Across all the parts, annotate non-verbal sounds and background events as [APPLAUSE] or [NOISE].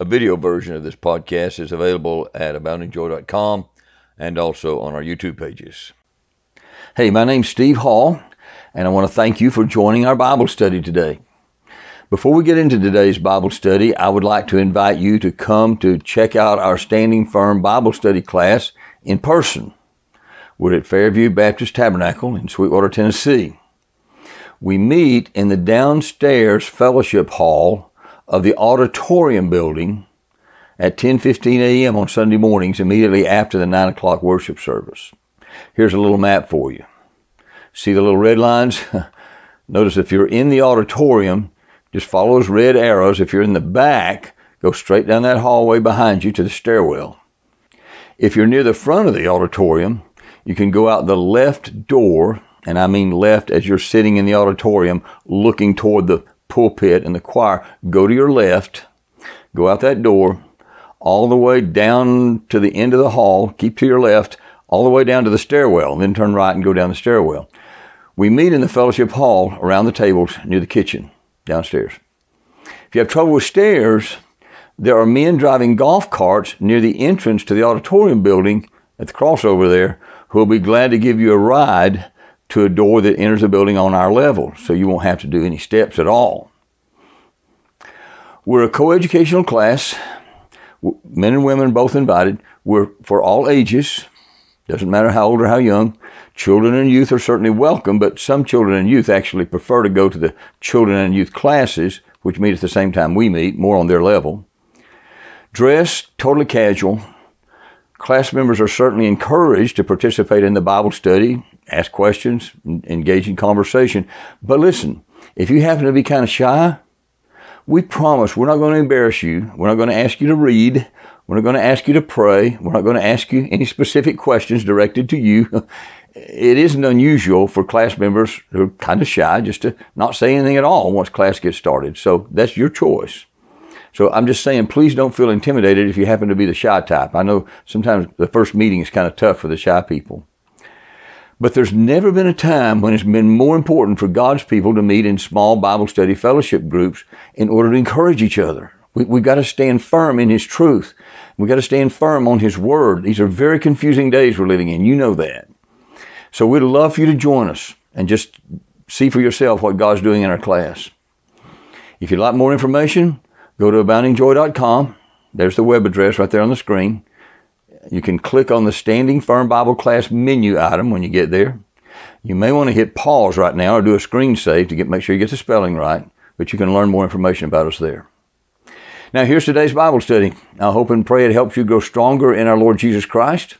A video version of this podcast is available at aboundingjoy.com and also on our YouTube pages. Hey, my name's Steve Hall, and I want to thank you for joining our Bible study today. Before we get into today's Bible study, I would like to invite you to come to check out our Standing Firm Bible study class in person. We're at Fairview Baptist Tabernacle in Sweetwater, Tennessee. We meet in the downstairs fellowship hall of the auditorium building at 10:15 a.m. on Sunday mornings, immediately after the nine o'clock worship service. Here's a little map for you. See the little red lines? [LAUGHS] Notice if you're in the auditorium, just follow those red arrows. If you're in the back, go straight down that hallway behind you to the stairwell. If you're near the front of the auditorium, you can go out the left door, and I mean left as you're sitting in the auditorium looking toward the pulpit and the choir, go to your left, go out that door, all the way down to the end of the hall, keep to your left, all the way down to the stairwell, and then turn right and go down the stairwell. We meet in the fellowship hall around the tables near the kitchen downstairs. If you have trouble with stairs, there are men driving golf carts near the entrance to the auditorium building at the crossover there who will be glad to give you a ride to a door that enters the building on our level, so you won't have to do any steps at all. We're a coeducational class, men and women both invited. We're for all ages, doesn't matter how old or how young. Children and youth are certainly welcome, but some children and youth actually prefer to go to the children and youth classes, which meet at the same time we meet, more on their level. Dress totally casual, Class members are certainly encouraged to participate in the Bible study, ask questions, engage in conversation. But listen, if you happen to be kind of shy, we promise we're not going to embarrass you. We're not going to ask you to read. We're not going to ask you to pray. We're not going to ask you any specific questions directed to you. It isn't unusual for class members who are kind of shy just to not say anything at all once class gets started. So that's your choice. So I'm just saying, please don't feel intimidated if you happen to be the shy type. I know sometimes the first meeting is kind of tough for the shy people. But there's never been a time when it's been more important for God's people to meet in small Bible study fellowship groups in order to encourage each other. We, we've got to stand firm in His truth. We've got to stand firm on His Word. These are very confusing days we're living in. You know that. So we'd love for you to join us and just see for yourself what God's doing in our class. If you'd like more information, Go to aboundingjoy.com. There's the web address right there on the screen. You can click on the Standing Firm Bible Class menu item when you get there. You may want to hit pause right now or do a screen save to get make sure you get the spelling right, but you can learn more information about us there. Now here's today's Bible study. I hope and pray it helps you grow stronger in our Lord Jesus Christ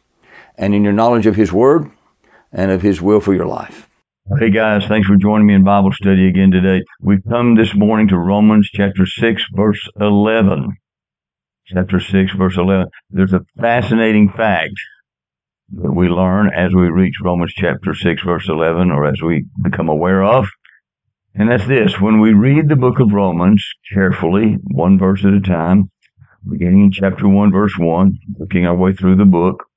and in your knowledge of His Word and of His will for your life. Hey guys, thanks for joining me in Bible study again today. We've come this morning to Romans chapter 6 verse 11. Chapter 6 verse 11. There's a fascinating fact that we learn as we reach Romans chapter 6 verse 11 or as we become aware of. And that's this. When we read the book of Romans carefully, one verse at a time, beginning in chapter 1 verse 1, looking our way through the book,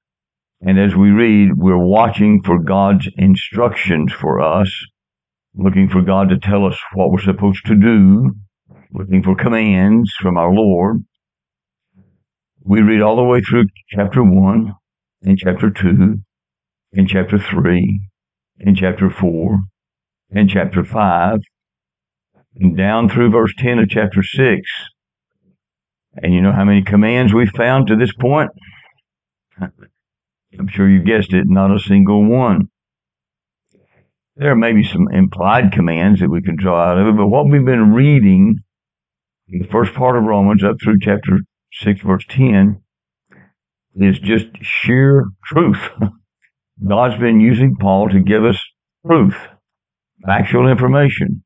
and as we read, we're watching for God's instructions for us, looking for God to tell us what we're supposed to do, looking for commands from our Lord. We read all the way through chapter 1 and chapter 2 and chapter 3 and chapter 4 and chapter 5 and down through verse 10 of chapter 6. And you know how many commands we found to this point? I'm sure you guessed it, not a single one. There may be some implied commands that we can draw out of it, but what we've been reading in the first part of Romans up through chapter 6, verse 10 is just sheer truth. [LAUGHS] God's been using Paul to give us truth, factual information,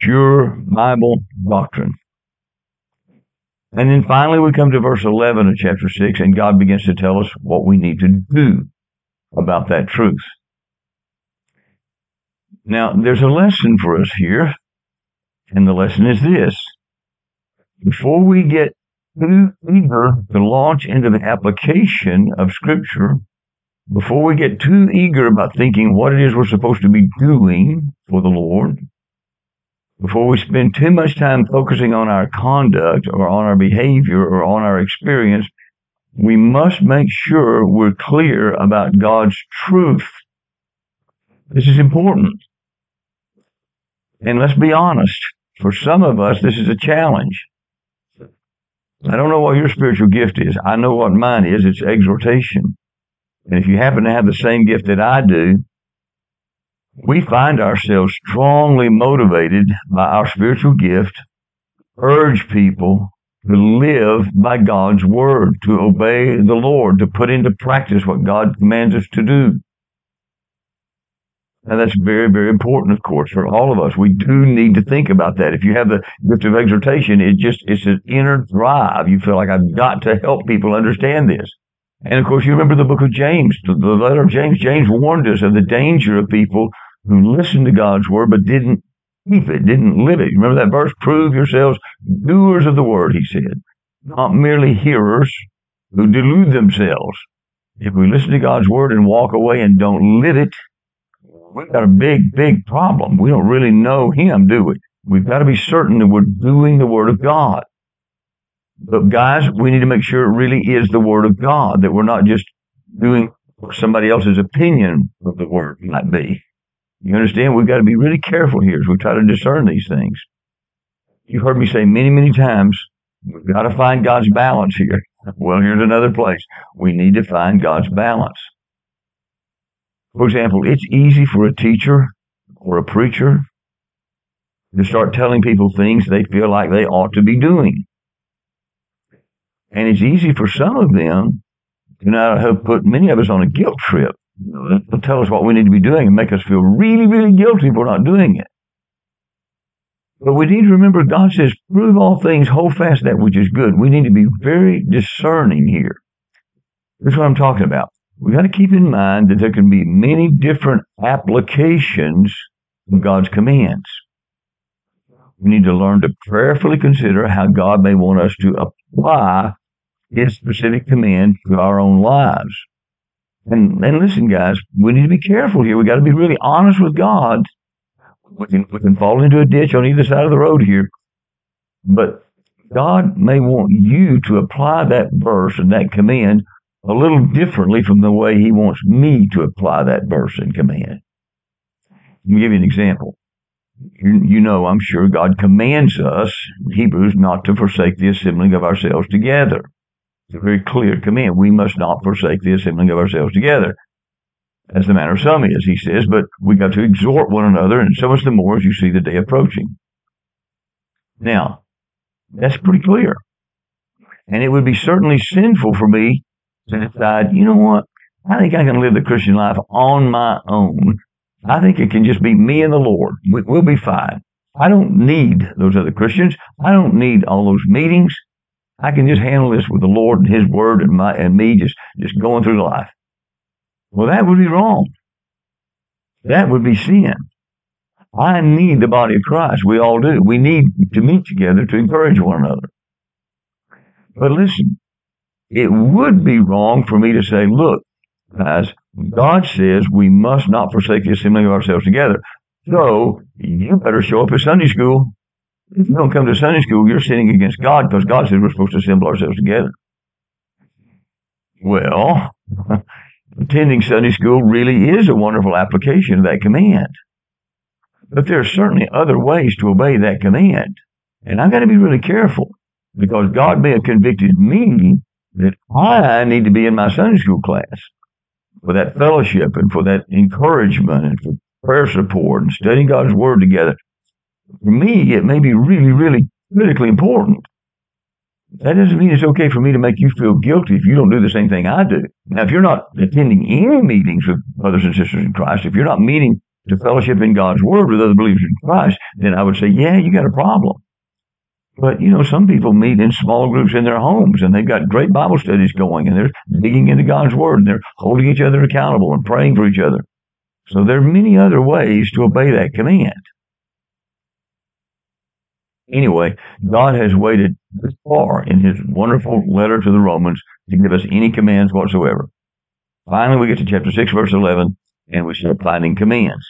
pure Bible doctrine. And then finally we come to verse 11 of chapter 6 and God begins to tell us what we need to do about that truth. Now, there's a lesson for us here, and the lesson is this. Before we get too eager to launch into the application of Scripture, before we get too eager about thinking what it is we're supposed to be doing for the Lord, before we spend too much time focusing on our conduct or on our behavior or on our experience, we must make sure we're clear about God's truth. This is important. And let's be honest, for some of us, this is a challenge. I don't know what your spiritual gift is. I know what mine is. It's exhortation. And if you happen to have the same gift that I do, we find ourselves strongly motivated by our spiritual gift, urge people to live by God's word, to obey the Lord, to put into practice what God commands us to do. And that's very, very important, of course, for all of us. We do need to think about that. If you have the gift of exhortation, it just, it's an inner drive. You feel like I've got to help people understand this. And of course, you remember the book of James, the letter of James. James warned us of the danger of people who listened to God's word but didn't keep it, didn't live it. Remember that verse? Prove yourselves doers of the word, he said, not merely hearers who delude themselves. If we listen to God's word and walk away and don't live it, we've got a big, big problem. We don't really know Him, do we? We've got to be certain that we're doing the Word of God. But guys, we need to make sure it really is the Word of God, that we're not just doing somebody else's opinion of the Word might be. You understand? We've got to be really careful here as we try to discern these things. You've heard me say many, many times, we've got to find God's balance here. Well, here's another place. We need to find God's balance. For example, it's easy for a teacher or a preacher to start telling people things they feel like they ought to be doing. And it's easy for some of them to not have put many of us on a guilt trip. Tell us what we need to be doing and make us feel really, really guilty if we're not doing it. But we need to remember God says, prove all things, hold fast that which is good. We need to be very discerning here. That's what I'm talking about We've got to keep in mind that there can be many different applications of God's commands. We need to learn to prayerfully consider how God may want us to apply His specific command to our own lives. And, and listen, guys, we need to be careful here. We got to be really honest with God. We can, we can fall into a ditch on either side of the road here, but God may want you to apply that verse and that command a little differently from the way he wants me to apply that verse and command. Let me give you an example. You, you know, I'm sure God commands us, Hebrews, not to forsake the assembling of ourselves together. Very clear command. We must not forsake the assembling of ourselves together. As the manner of some is, he says, but we got to exhort one another, and so much the more as you see the day approaching. Now, that's pretty clear. And it would be certainly sinful for me to decide, you know what? I think I can live the Christian life on my own. I think it can just be me and the Lord. We'll be fine. I don't need those other Christians. I don't need all those meetings. I can just handle this with the Lord and His Word and my and me just just going through life. Well, that would be wrong. That would be sin. I need the body of Christ. We all do. We need to meet together to encourage one another. But listen, it would be wrong for me to say, look, guys, God says we must not forsake the assembling of ourselves together. So you better show up at Sunday school. Mm-hmm. If you don't come to Sunday school, you're sinning against God because God says we're supposed to assemble ourselves together. Well, [LAUGHS] attending Sunday school really is a wonderful application of that command. But there are certainly other ways to obey that command. And I've got to be really careful because God may have convicted me that I need to be in my Sunday school class for that fellowship and for that encouragement and for prayer support and studying God's Word together. For me, it may be really, really critically important. That doesn't mean it's okay for me to make you feel guilty if you don't do the same thing I do. Now, if you're not attending any meetings with brothers and sisters in Christ, if you're not meeting to fellowship in God's Word with other believers in Christ, then I would say, yeah, you got a problem. But, you know, some people meet in small groups in their homes and they've got great Bible studies going and they're digging into God's Word and they're holding each other accountable and praying for each other. So there are many other ways to obey that command. Anyway, God has waited this far in his wonderful letter to the Romans to give us any commands whatsoever. Finally, we get to chapter 6, verse 11, and we start finding commands.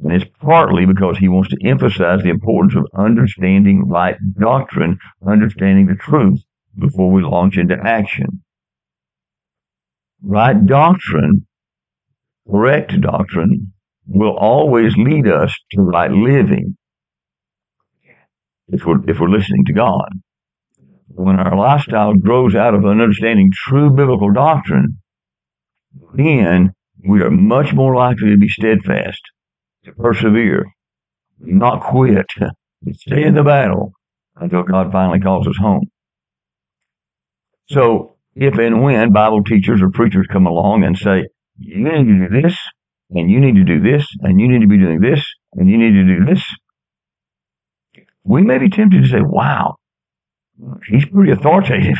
And it's partly because he wants to emphasize the importance of understanding right doctrine, understanding the truth before we launch into action. Right doctrine, correct doctrine, will always lead us to right living if we're, if we're listening to God. When our lifestyle grows out of an understanding true biblical doctrine, then we are much more likely to be steadfast, to persevere, not quit, stay in the battle until God finally calls us home. So, if and when Bible teachers or preachers come along and say, you need to do this, and you need to do this, and you need to be doing this, and you need to do this, we may be tempted to say, wow, he's pretty authoritative.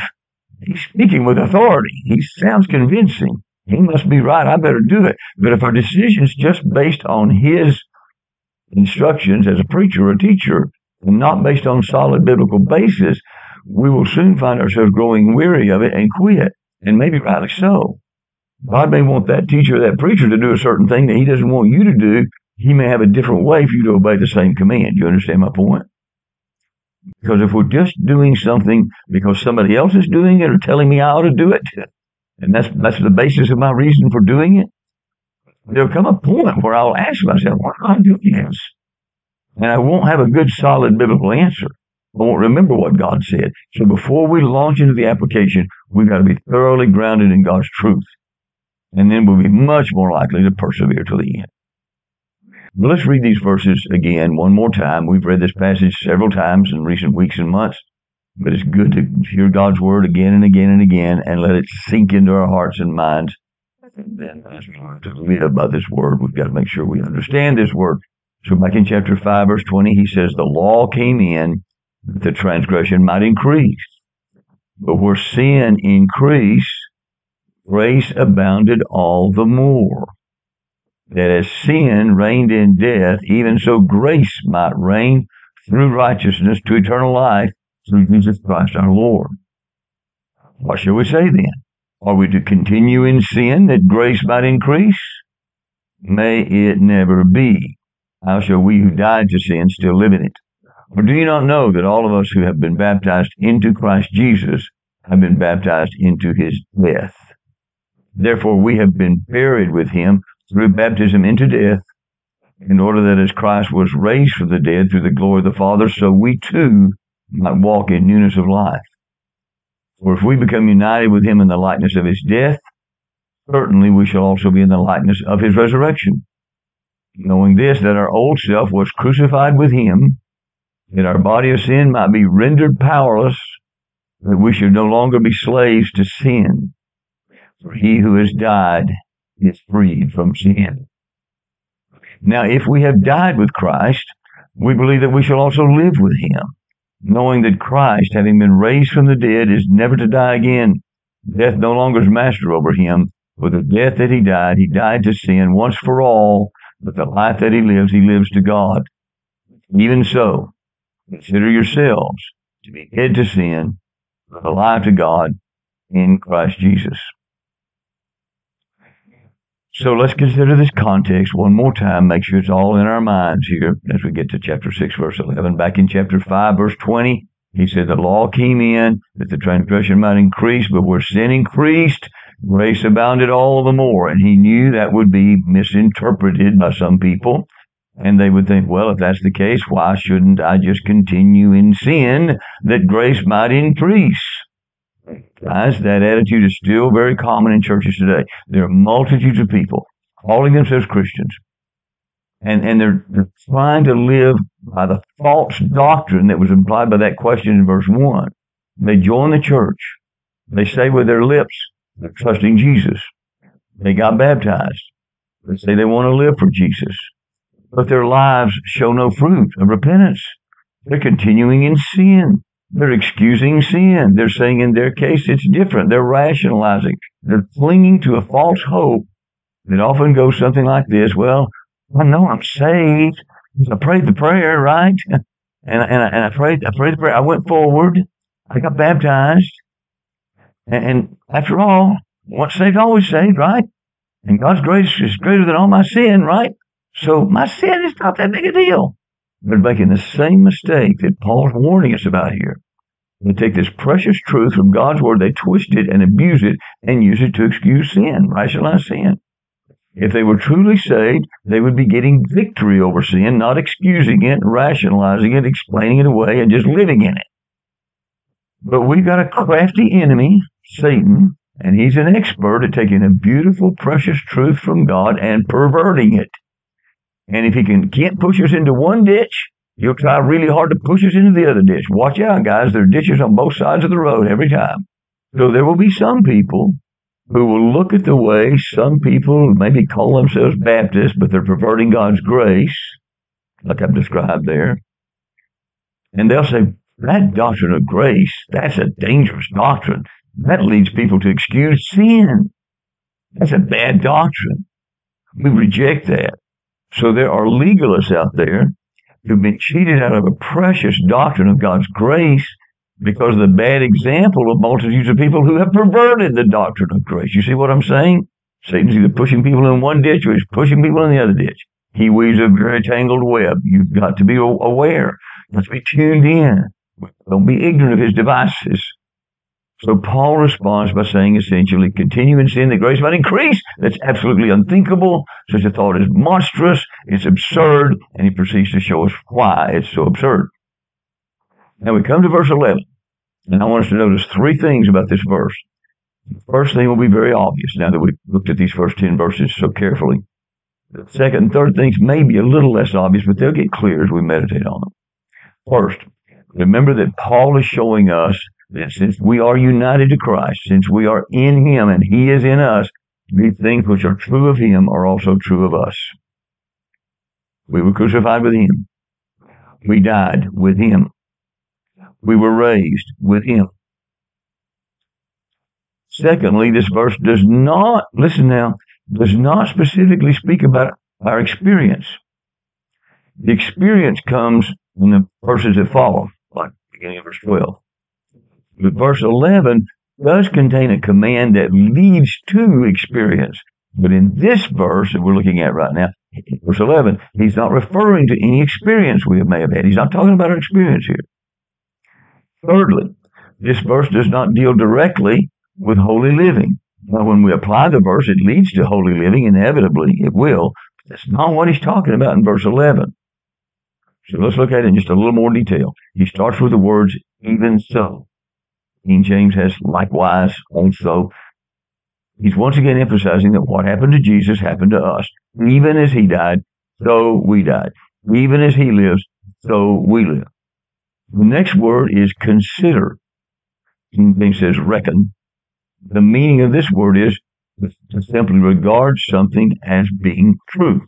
He's speaking with authority. He sounds convincing. He must be right. I better do it. But if our decision is just based on his instructions as a preacher or a teacher and not based on solid biblical basis, we will soon find ourselves growing weary of it and quit. And maybe rightly so. God may want that teacher or that preacher to do a certain thing that he doesn't want you to do. He may have a different way for you to obey the same command. You understand my point? Because if we're just doing something because somebody else is doing it or telling me I ought to do it, and that's that's the basis of my reason for doing it, there'll come a point where I'll ask myself, why am I doing this? And I won't have a good solid biblical answer. I won't remember what God said. So before we launch into the application, we've got to be thoroughly grounded in God's truth. And then we'll be much more likely to persevere to the end. But let's read these verses again one more time. We've read this passage several times in recent weeks and months, but it's good to hear God's word again and again and again and let it sink into our hearts and minds. And then as we learn to live by this word, we've got to make sure we understand this word. So back in chapter 5, verse 20, he says, The law came in that the transgression might increase. But where sin increased, grace abounded all the more that as sin reigned in death, even so grace might reign through righteousness to eternal life through Jesus Christ our Lord. What shall we say then? Are we to continue in sin that grace might increase? May it never be. How shall we who died to sin still live in it? Or do you not know that all of us who have been baptized into Christ Jesus have been baptized into his death? Therefore we have been buried with him through baptism into death, in order that as Christ was raised from the dead through the glory of the Father, so we too might walk in newness of life. For if we become united with him in the likeness of his death, certainly we shall also be in the likeness of his resurrection. Knowing this, that our old self was crucified with him, that our body of sin might be rendered powerless, that we should no longer be slaves to sin. For he who has died is freed from sin. Now, if we have died with Christ, we believe that we shall also live with him, knowing that Christ, having been raised from the dead, is never to die again. Death no longer is master over him. For the death that he died, he died to sin once for all, but the life that he lives, he lives to God. Even so, consider yourselves to be dead to sin, but alive to God in Christ Jesus. So let's consider this context one more time. Make sure it's all in our minds here as we get to chapter 6, verse 11. Back in chapter 5, verse 20, he said the law came in that the transgression might increase, but where sin increased, grace abounded all the more. And he knew that would be misinterpreted by some people. And they would think, well, if that's the case, why shouldn't I just continue in sin that grace might increase? Guys, that attitude is still very common in churches today. There are multitudes of people calling themselves Christians, and, and they're, they're trying to live by the false doctrine that was implied by that question in verse 1. They join the church. They say with their lips, they're trusting Jesus. They got baptized. They say they want to live for Jesus. But their lives show no fruit of repentance. They're continuing in sin. They're excusing sin. They're saying in their case it's different. They're rationalizing. They're clinging to a false hope that often goes something like this. Well, I know I'm saved. I prayed the prayer, right? [LAUGHS] And, and, I, and I prayed, I prayed the prayer. I went forward. I got baptized. And, and after all, once saved, always saved, right? And God's grace is greater than all my sin, right? So my sin is not that big a deal. They're making the same mistake that Paul's warning us about here. They take this precious truth from God's word, they twist it and abuse it and use it to excuse sin, rationalize sin. If they were truly saved, they would be getting victory over sin, not excusing it, rationalizing it, explaining it away, and just living in it. But we've got a crafty enemy, Satan, and he's an expert at taking a beautiful, precious truth from God and perverting it. And if he can, can't push us into one ditch, he'll try really hard to push us into the other ditch. Watch out, guys. There are ditches on both sides of the road every time. So there will be some people who will look at the way some people maybe call themselves Baptists, but they're perverting God's grace, like I've described there. And they'll say, that doctrine of grace, that's a dangerous doctrine. That leads people to excuse sin. That's a bad doctrine. We reject that. So there are legalists out there who've been cheated out of a precious doctrine of God's grace because of the bad example of multitudes of people who have perverted the doctrine of grace. You see what I'm saying? Satan's either pushing people in one ditch or he's pushing people in the other ditch. He weaves a very tangled web. You've got to be aware. You Let's be tuned in. Don't be ignorant of his devices. So Paul responds by saying essentially, continue in sin, the grace might increase. That's absolutely unthinkable. Such a thought is monstrous. It's absurd. And he proceeds to show us why it's so absurd. Now we come to verse 11. And I want us to notice three things about this verse. The first thing will be very obvious now that we've looked at these first 10 verses so carefully. The second and third things may be a little less obvious, but they'll get clear as we meditate on them. First, remember that Paul is showing us that since we are united to Christ, since we are in Him and He is in us, these things which are true of Him are also true of us. We were crucified with Him. We died with Him. We were raised with Him. Secondly, this verse does not, listen now, does not specifically speak about our experience. The experience comes in the verses that follow, like beginning of verse 12. But verse 11 does contain a command that leads to experience. But in this verse that we're looking at right now, verse 11, he's not referring to any experience we may have had. He's not talking about our experience here. Thirdly, this verse does not deal directly with holy living. Now, when we apply the verse, it leads to holy living. Inevitably, it will. But that's not what he's talking about in verse 11. So let's look at it in just a little more detail. He starts with the words, even so. King James has likewise also. He's once again emphasizing that what happened to Jesus happened to us. Even as he died, so we died. Even as he lives, so we live. The next word is consider. King James says reckon. The meaning of this word is to simply regard something as being true,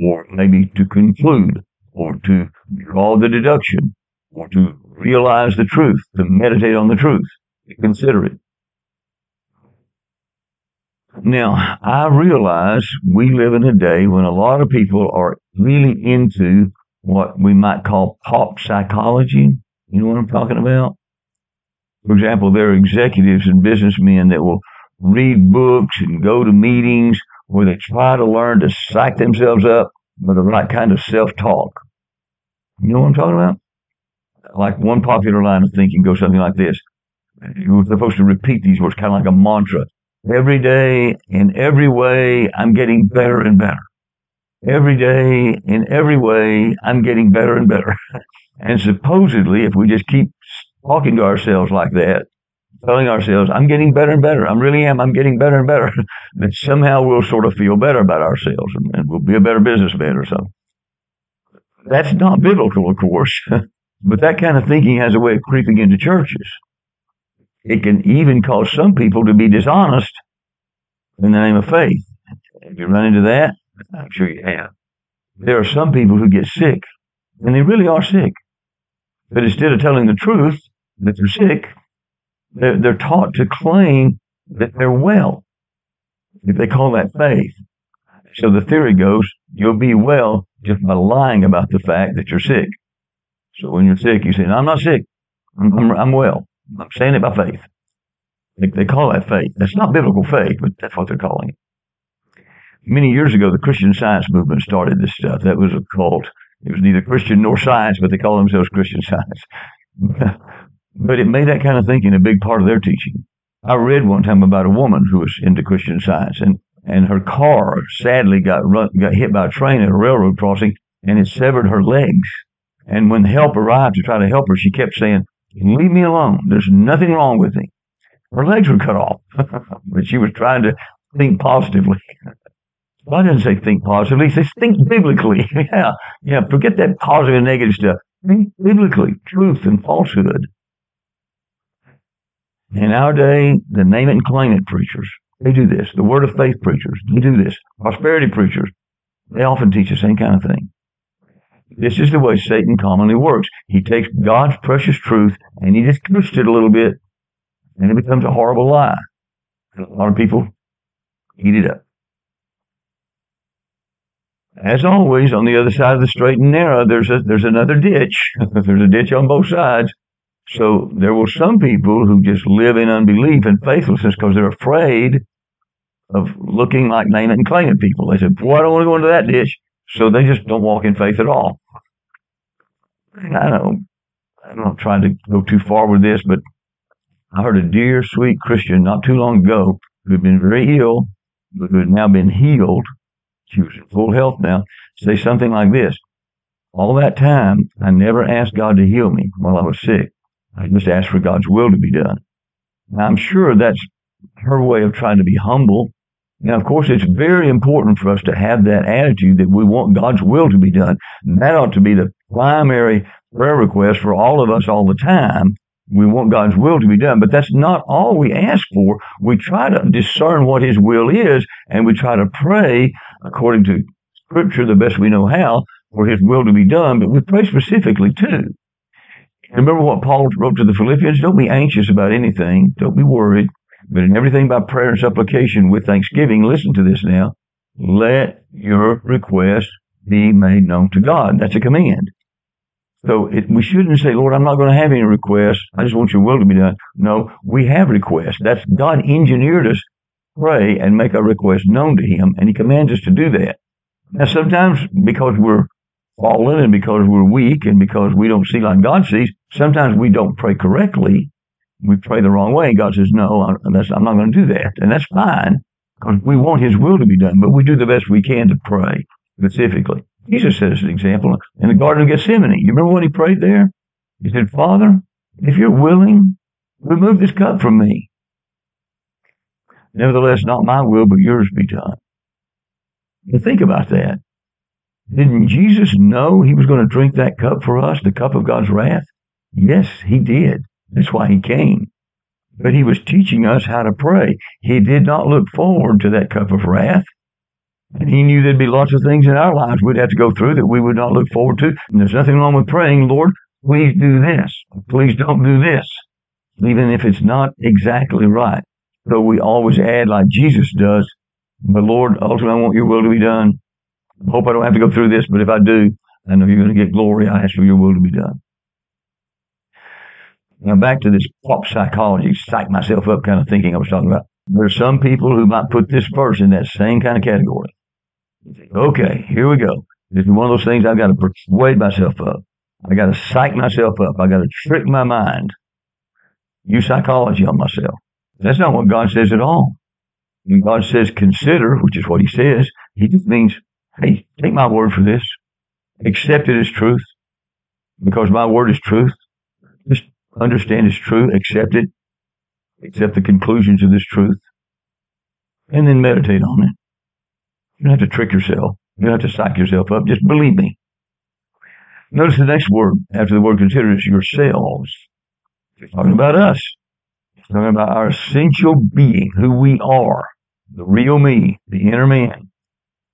or maybe to conclude, or to draw the deduction, or to realize the truth, to meditate on the truth, to consider it. Now, I realize we live in a day when a lot of people are really into what we might call pop psychology. You know what I'm talking about? For example, there are executives and businessmen that will read books and go to meetings where they try to learn to psych themselves up with the right kind of self-talk. You know what I'm talking about? Like one popular line of thinking goes something like this. You're supposed to repeat these words kind of like a mantra. Every day, in every way, I'm getting better and better. Every day, in every way, I'm getting better and better. [LAUGHS] and supposedly, if we just keep talking to ourselves like that, telling ourselves, I'm getting better and better. I really am. I'm getting better and better. [LAUGHS] that somehow we'll sort of feel better about ourselves and, and we'll be a better businessman or something. That's not biblical, of course, [LAUGHS] but that kind of thinking has a way of creeping into churches. It can even cause some people to be dishonest in the name of faith. Have you run into that? I'm sure you have. There are some people who get sick, and they really are sick. But instead of telling the truth that they're sick, they're, they're taught to claim that they're well. If they call that faith. So the theory goes, you'll be well just by lying about the fact that you're sick. So when you're sick, you say, no, I'm not sick. I'm, I'm, I'm well. I'm saying it by faith. They, they call that faith. That's not biblical faith, but that's what they're calling it. many years ago, the Christian Science movement started this stuff. That was a cult. It was neither Christian nor science, but they call themselves Christian Science. [LAUGHS] but it made that kind of thinking a big part of their teaching. I read one time about a woman who was into Christian Science, and and her car sadly got run, got hit by a train at a railroad crossing, and it severed her legs. And when the help arrived to try to help her, she kept saying, "Leave me alone. There's nothing wrong with me." Her legs were cut off, [LAUGHS] but she was trying to think positively. [LAUGHS] God didn't say think positively. He says think biblically. [LAUGHS] yeah, yeah. Forget that positive and negative stuff. Think biblically, truth and falsehood. In our day, the name it and claim it preachers, they do this. The word of faith preachers, they do this. Prosperity preachers, they often teach the same kind of thing. This is the way Satan commonly works. He takes God's precious truth and he just twists it a little bit and it becomes a horrible lie. And a lot of people eat it up. As always, on the other side of the straight and narrow, there's a, there's another ditch. [LAUGHS] there's a ditch on both sides. So there were some people who just live in unbelief and faithlessness because they're afraid of looking like name it and claim it people. They said, boy, I don't want to go into that ditch. So they just don't walk in faith at all. I know I'm not trying to go too far with this, but I heard a dear, sweet Christian not too long ago who had been very ill, but who had now been healed. She was in full health now. Say something like this. All that time, I never asked God to heal me while I was sick. I just asked for God's will to be done. Now, I'm sure that's her way of trying to be humble. Now, of course, it's very important for us to have that attitude that we want God's will to be done. That ought to be the primary prayer request for all of us all the time. We want God's will to be done, but that's not all we ask for. We try to discern what His will is, and we try to pray according to Scripture the best we know how for His will to be done, but we pray specifically too. Remember what Paul wrote to the Philippians? Don't be anxious about anything. Don't be worried. But in everything by prayer and supplication with thanksgiving, listen to this now. Let your request be made known to God. That's a command. So it, we shouldn't say, Lord, I'm not going to have any requests. I just want your will to be done. No, we have requests. That's God engineered us pray and make our requests known to Him, and He commands us to do that. Now, sometimes because we're fallen and because we're weak and because we don't see like God sees, sometimes we don't pray correctly. We pray the wrong way. God says, no, I'm not going to do that. And that's fine because we want His will to be done, but we do the best we can to pray specifically. Jesus says an example in the Garden of Gethsemane. You remember when He prayed there? He said, Father, if you're willing, remove this cup from me. Nevertheless, not my will, but yours be done. Now think about that. Didn't Jesus know he was going to drink that cup for us, the cup of God's wrath? Yes, he did. That's why he came. But he was teaching us how to pray. He did not look forward to that cup of wrath. And he knew there'd be lots of things in our lives we'd have to go through that we would not look forward to. And there's nothing wrong with praying, Lord, please do this. Please don't do this. Even if it's not exactly right. So we always add like Jesus does. But Lord, ultimately I want your will to be done. I Hope I don't have to go through this, but if I do, I know you're going to get glory. I ask for your will to be done. Now back to this pop psychology, psych myself up kind of thinking I was talking about. There are some people who might put this verse in that same kind of category. Okay, here we go. This is one of those things I've got to persuade myself up. I got to psych myself up. I got to trick my mind. Use psychology on myself. That's not what God says at all. When God says consider, which is what he says, he just means Hey, take my word for this. Accept it as truth because my word is truth. Understand it's true. Accept it. Accept the conclusions of this truth. And then meditate on it. You don't have to trick yourself. You don't have to psych yourself up. Just believe me. Notice the next word after the word consider is yourselves. It's talking about us. It's talking about our essential being, who we are, the real me, the inner man.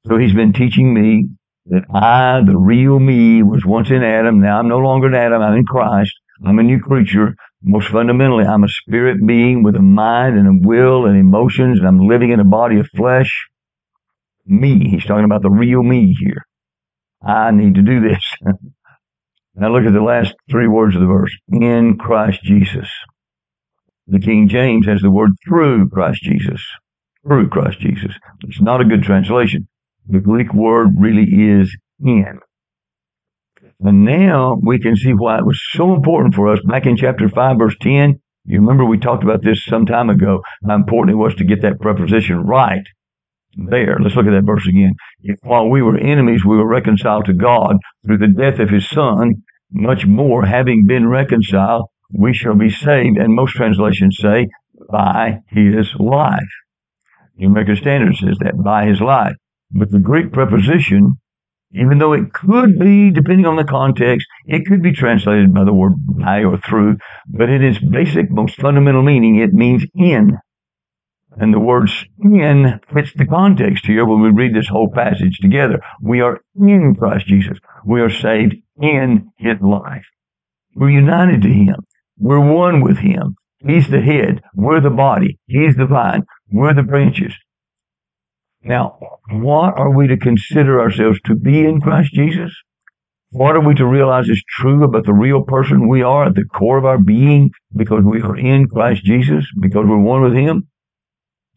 So he's been teaching me that I, the real me, was once in Adam. Now I'm no longer in Adam. I'm in Christ. I'm a new creature. Most fundamentally, I'm a spirit being with a mind and a will and emotions, and I'm living in a body of flesh. Me. He's talking about the real me here. I need to do this. [LAUGHS] now look at the last three words of the verse. In Christ Jesus. The King James has the word through Christ Jesus. through Christ Jesus. It's not a good translation. The Greek word really is in. And now we can see why it was so important for us back in chapter 5, verse 10. You remember we talked about this some time ago, how important it was to get that preposition right there. Let's look at that verse again. If while we were enemies, we were reconciled to God through the death of his son, much more having been reconciled, we shall be saved. And most translations say by his life. New American Standard says that by his life. But the Greek preposition, even though it could be, depending on the context, it could be translated by the word by or through, but in its basic, most fundamental meaning, it means in. And the word in fits the context here when we read this whole passage together. We are in Christ Jesus. We are saved in His life. We're united to Him. We're one with Him. He's the head. We're the body. He's the vine. We're the branches. Now, what are we to consider ourselves to be in Christ Jesus? What are we to realize is true about the real person we are at the core of our being because we are in Christ Jesus, because we're one with Him?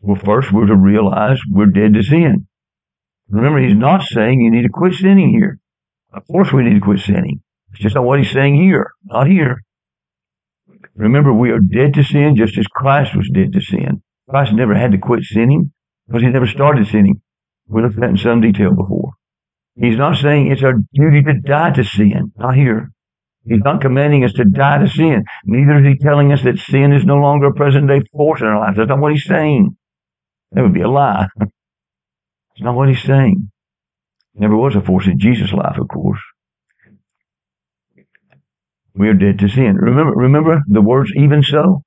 Well, first we're to realize we're dead to sin. Remember, He's not saying you need to quit sinning here. Of course we need to quit sinning. It's just not what He's saying here, not here. Remember, we are dead to sin just as Christ was dead to sin. Christ never had to quit sinning because he never started sinning. We looked at that in some detail before. He's not saying it's our duty to die to sin. Not here. He's not commanding us to die to sin. Neither is he telling us that sin is no longer a present day force in our lives. That's not what he's saying. That would be a lie. [LAUGHS] It's not what he's saying. Never was a force in Jesus' life, of course. We are dead to sin. Remember, remember the words, even so?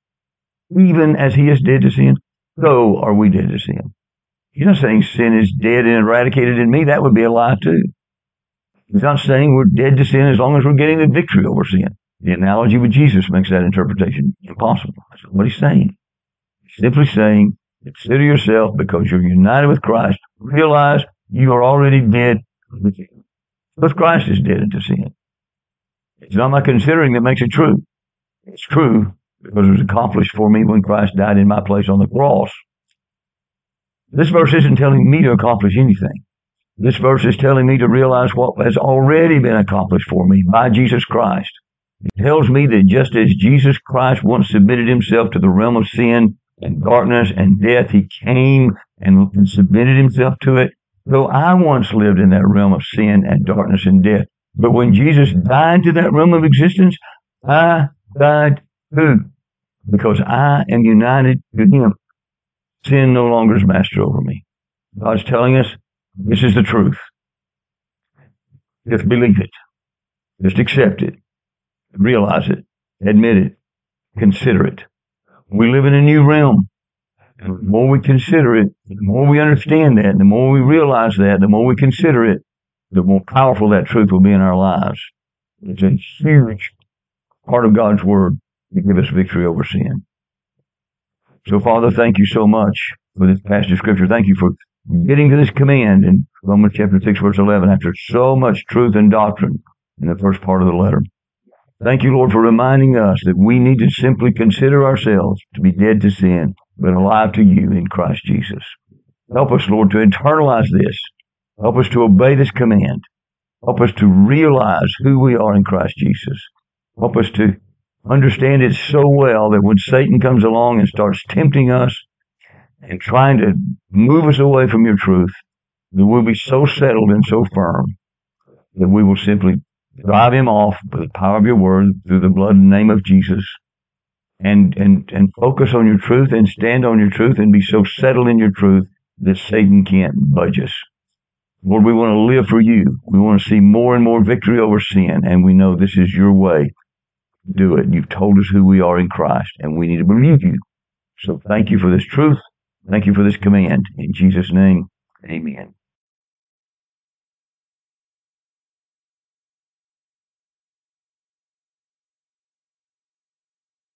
Even as he is dead to sin, so are we dead to sin. He's not saying sin is dead and eradicated in me. That would be a lie too. He's not saying we're dead to sin as long as we're getting the victory over sin. The analogy with Jesus makes that interpretation impossible. That's what he's saying. He's simply saying, consider yourself because you're united with Christ. Realize you are already dead because Christ is dead to sin. It's not my considering that makes it true. It's true because it was accomplished for me when Christ died in my place on the cross. This verse isn't telling me to accomplish anything. This verse is telling me to realize what has already been accomplished for me by Jesus Christ. It tells me that just as Jesus Christ once submitted himself to the realm of sin and darkness and death, he came and submitted himself to it. Though I once lived in that realm of sin and darkness and death, but when Jesus died to that realm of existence, I died too. Because I am united to Him. Sin no longer is master over me. God's telling us this is the truth. Just believe it. Just accept it. Realize it. Admit it. Consider it. We live in a new realm. And the more we consider it, the more we understand that, the more we realize that, the more we consider it, the more powerful that truth will be in our lives. It's a huge part of God's word to give us victory over sin. So, Father, thank you so much for this passage of Scripture. Thank you for getting to this command in Romans chapter 6, verse 11, after so much truth and doctrine in the first part of the letter. Thank you, Lord, for reminding us that we need to simply consider ourselves to be dead to sin, but alive to you in Christ Jesus. Help us, Lord, to internalize this Help us to obey this command. Help us to realize who we are in Christ Jesus. Help us to understand it so well that when Satan comes along and starts tempting us and trying to move us away from your truth, that we'll be so settled and so firm that we will simply drive him off by the power of your word through the blood and name of Jesus and, and, and focus on your truth and stand on your truth and be so settled in your truth that Satan can't budge us. Lord, we want to live for you. We want to see more and more victory over sin, and we know this is your way. Do it. You've told us who we are in Christ, and we need to believe you. So thank you for this truth. Thank you for this command. In Jesus' name, amen.